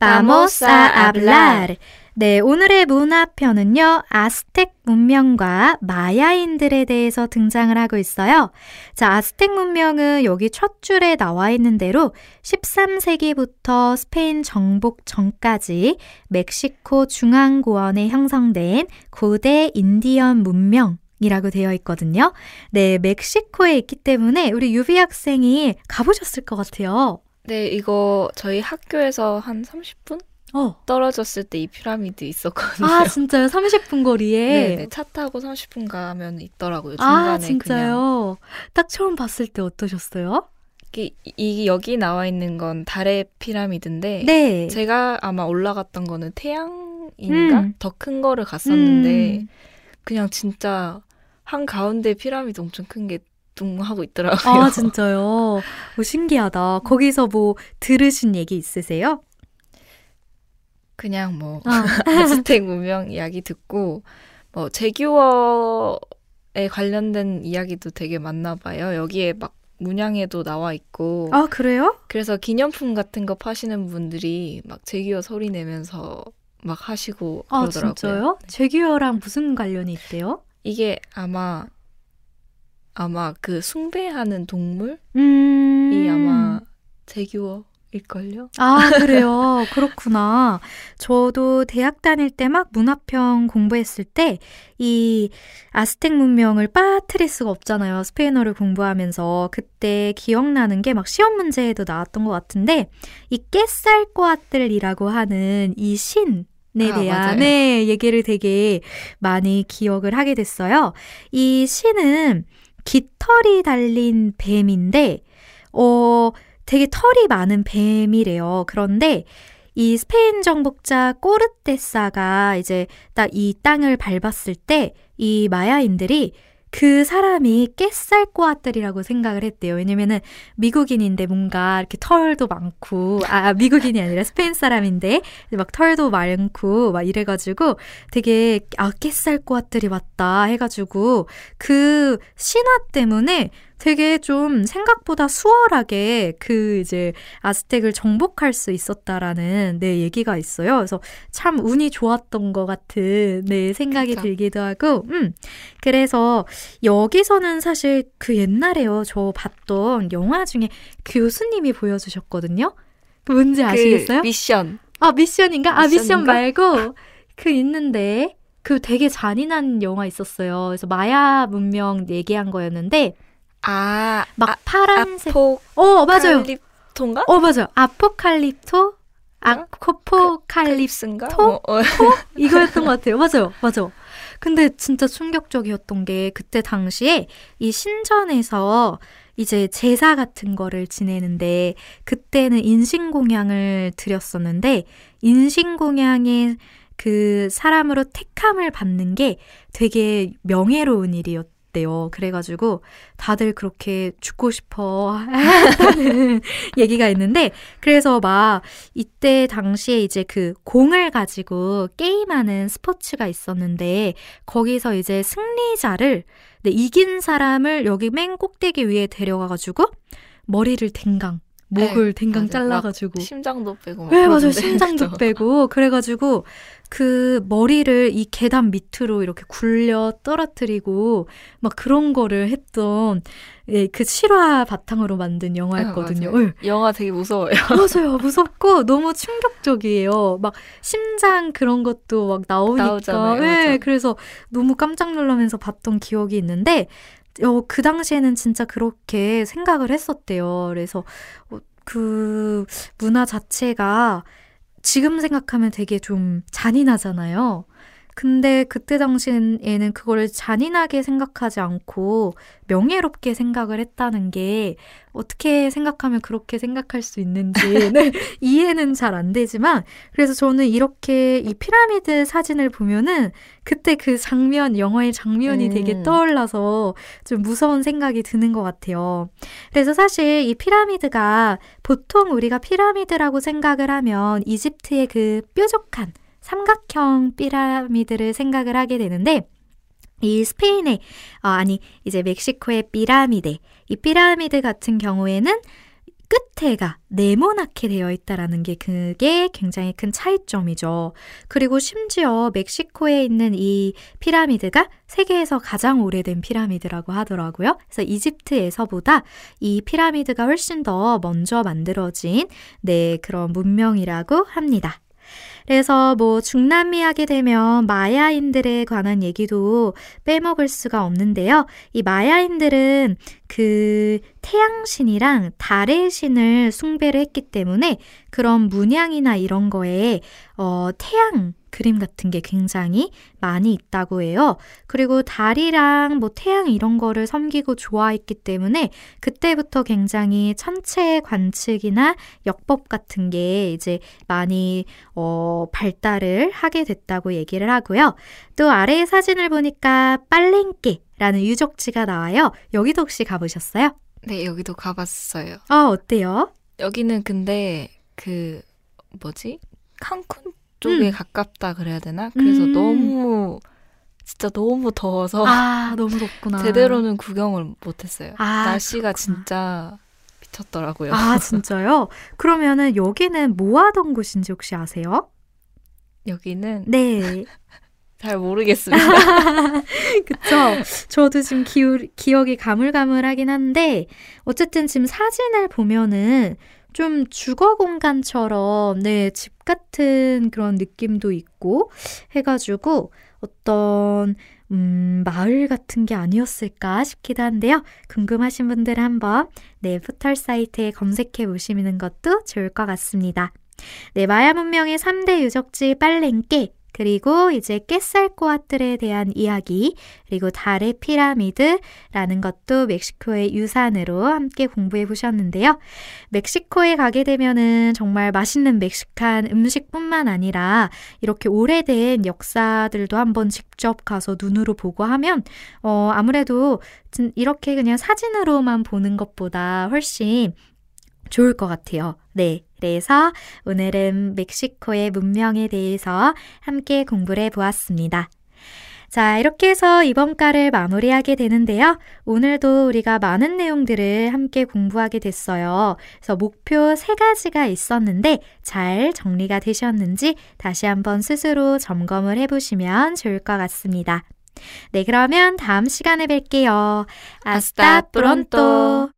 Vamos a hablar. 네, 오늘의 문화편은요, 아스텍 문명과 마야인들에 대해서 등장을 하고 있어요. 자, 아스텍 문명은 여기 첫 줄에 나와 있는 대로 13세기부터 스페인 정복 전까지 멕시코 중앙고원에 형성된 고대 인디언 문명, 이라고 되어 있거든요. 네, 멕시코에 있기 때문에 우리 유비 학생이 가보셨을 것 같아요. 네, 이거 저희 학교에서 한 30분? 어. 떨어졌을 때 이 피라미드 있었거든요. 아, 진짜요? 30분 거리에? 네, 네, 차 타고 30분 가면 있더라고요. 아, 중간에 아, 진짜요? 그냥. 딱 처음 봤을 때 어떠셨어요? 이, 이 여기 나와 있는 건 달의 피라미드인데 네. 제가 아마 올라갔던 거는 태양인가 음. 더큰 거를 갔었는데 음. 그냥 진짜 한 가운데 피라미드 엄청 큰 게 활동하고 있더라고요. 아, 진짜요? 오, 신기하다. 거기서 뭐 들으신 얘기 있으세요? 그냥 뭐 아. 아즈텍 문명 이야기 듣고 뭐 제규어에 관련된 이야기도 되게 많나 봐요. 여기에 막 문양에도 나와 있고. 아, 그래요? 그래서 기념품 같은 거 파시는 분들이 막 제규어 소리 내면서 막 하시고 아, 그러더라고요. 진짜요? 네. 제규어랑 무슨 관련이 있대요? 이게 아마 아마 그 숭배하는 동물이 음~ 아마 제규어 일걸요? 아, 그래요. 그렇구나. 저도 대학 다닐 때 막 문화평 공부했을 때 이 아스텍 문명을 빠뜨릴 수가 없잖아요. 스페인어를 공부하면서. 그때 기억나는 게 막 시험 문제에도 나왔던 것 같은데 이 깨쌀꼬아들이라고 하는 이 신, 에 아, 대한 네, 얘기를 되게 많이 기억을 하게 됐어요. 이 신은 깃털이 달린 뱀인데, 어, 되게 털이 많은 뱀이래요. 그런데 이 스페인 정복자 꼬르테사가 이제 딱 이 땅을 밟았을 때 이 마야인들이 그 사람이 깨쌀꼬아들이라고 생각을 했대요. 왜냐면은 미국인인데 뭔가 이렇게 털도 많고, 아, 미국인이 아니라 스페인 사람인데 막 털도 많고 막 이래가지고 되게 아, 깨쌀꼬아들이 왔다 해가지고 그 신화 때문에 되게 좀 생각보다 수월하게 그 이제 아스텍을 정복할 수 있었다라는 네 얘기가 있어요. 그래서 참 운이 좋았던 것 같은 네 생각이 그쵸. 들기도 하고, 음 그래서 여기서는 사실 그 옛날에요 저 봤던 영화 중에 교수님이 보여주셨거든요. 그 뭔지 그 아시겠어요? 그 미션. 아 미션인가? 아 미션 말고 그 있는데 그 되게 잔인한 영화 있었어요. 그래서 마야 문명 얘기한 거였는데 아, 막 아, 파란색. 아포. 어, 맞아요. 칼립토인가? 어, 맞아요. 아포칼립토? 아코포칼립스인가? 토? 어, 어. 토? 이거였던 것 같아요. 맞아요. 맞아요. 근데 진짜 충격적이었던 게 그때 당시에 이 신전에서 이제 제사 같은 거를 지내는데 그때는 인신공양을 드렸었는데 인신공양의 그 사람으로 택함을 받는 게 되게 명예로운 일이었 있대요. 그래가지고 다들 그렇게 죽고 싶어 얘기가 있는데 그래서 막 이때 당시에 이제 그 공을 가지고 게임하는 스포츠가 있었는데 거기서 이제 승리자를 네, 이긴 사람을 여기 맨 꼭대기 위에 데려가가지고 머리를 댕강 목을 네, 댕강 맞아. 잘라가지고. 심장도 빼고 네 맞아요. 심장도 빼고 그래가지고 그 머리를 이 계단 밑으로 이렇게 굴려 떨어뜨리고 막 그런 거를 했던 예, 그 실화 바탕으로 만든 영화였거든요. 아, 영화 되게 무서워요. 맞아요. 무섭고 너무 충격적이에요. 막 심장 그런 것도 막 나오니까. 나오잖아요, 네, 그래서 너무 깜짝 놀라면서 봤던 기억이 있는데 어, 그 당시에는 진짜 그렇게 생각을 했었대요. 그래서 어, 그 문화 자체가 지금 생각하면 되게 좀 잔인하잖아요. 근데 그때 당시에는 그걸 잔인하게 생각하지 않고 명예롭게 생각을 했다는 게 어떻게 생각하면 그렇게 생각할 수 있는지 네, 이해는 잘 안 되지만 그래서 저는 이렇게 이 피라미드 사진을 보면은 그때 그 장면 영화의 장면이 음. 되게 떠올라서 좀 무서운 생각이 드는 것 같아요. 그래서 사실 이 피라미드가 보통 우리가 피라미드라고 생각을 하면 이집트의 그 뾰족한 삼각형 피라미드를 생각을 하게 되는데 이 스페인의 어, 아니 이제 멕시코의 피라미드 이 피라미드 같은 경우에는 끝에가 네모나게 되어 있다라는 게 그게 굉장히 큰 차이점이죠. 그리고 심지어 멕시코에 있는 이 피라미드가 세계에서 가장 오래된 피라미드라고 하더라고요. 그래서 이집트에서보다 이 피라미드가 훨씬 더 먼저 만들어진 네, 그런 문명이라고 합니다. 그래서 뭐 중남미 하게 되면 마야인들에 관한 얘기도 빼먹을 수가 없는데요. 이 마야인들은 그 태양신이랑 달의 신을 숭배를 했기 때문에 그런 문양이나 이런 거에 어, 태양 그림 같은 게 굉장히 많이 있다고 해요. 그리고 달이랑 뭐 태양 이런 거를 섬기고 좋아했기 때문에 그때부터 굉장히 천체 관측이나 역법 같은 게 이제 많이 어, 발달을 하게 됐다고 얘기를 하고요. 또 아래의 사진을 보니까 빨랭게라는 유적지가 나와요. 여기도 혹시 가보셨어요? 네, 여기도 가봤어요. 어, 어때요? 여기는 근데 그 뭐지? 칸쿤 쪽에 음. 가깝다 그래야 되나? 그래서 음. 너무 진짜 너무 더워서 아 너무 덥구나 제대로는 구경을 못했어요. 아, 날씨가 그렇구나. 진짜 미쳤더라고요. 아 진짜요? 그러면은 여기는 뭐 하던 곳인지 혹시 아세요? 여기는 네. 잘 모르겠습니다. 그쵸? 저도 지금 기 기억이 가물가물하긴 한데, 어쨌든 지금 사진을 보면은 좀 주거 공간처럼 네, 집 같은 그런 느낌도 있고 해가지고 어떤 음, 마을 같은 게 아니었을까 싶기도 한데요. 궁금하신 분들 한번 네, 포털 사이트에 검색해 보시는 것도 좋을 것 같습니다. 네, 마야 문명의 3대 유적지 빨랭께 그리고 이제 깻살꼬아들에 대한 이야기, 그리고 달의 피라미드라는 것도 멕시코의 유산으로 함께 공부해 보셨는데요. 멕시코에 가게 되면은 정말 맛있는 멕시칸 음식뿐만 아니라 이렇게 오래된 역사들도 한번 직접 가서 눈으로 보고 하면, 어, 아무래도 이렇게 그냥 사진으로만 보는 것보다 훨씬 좋을 것 같아요. 네. 그래서 오늘은 멕시코의 문명에 대해서 함께 공부를 해 보았습니다. 자, 이렇게 해서 이번 과를 마무리하게 되는데요. 오늘도 우리가 많은 내용들을 함께 공부하게 됐어요. 그래서 목표 세 가지가 있었는데 잘 정리가 되셨는지 다시 한번 스스로 점검을 해보시면 좋을 것 같습니다. 네, 그러면 다음 시간에 뵐게요. 아스타 프론토!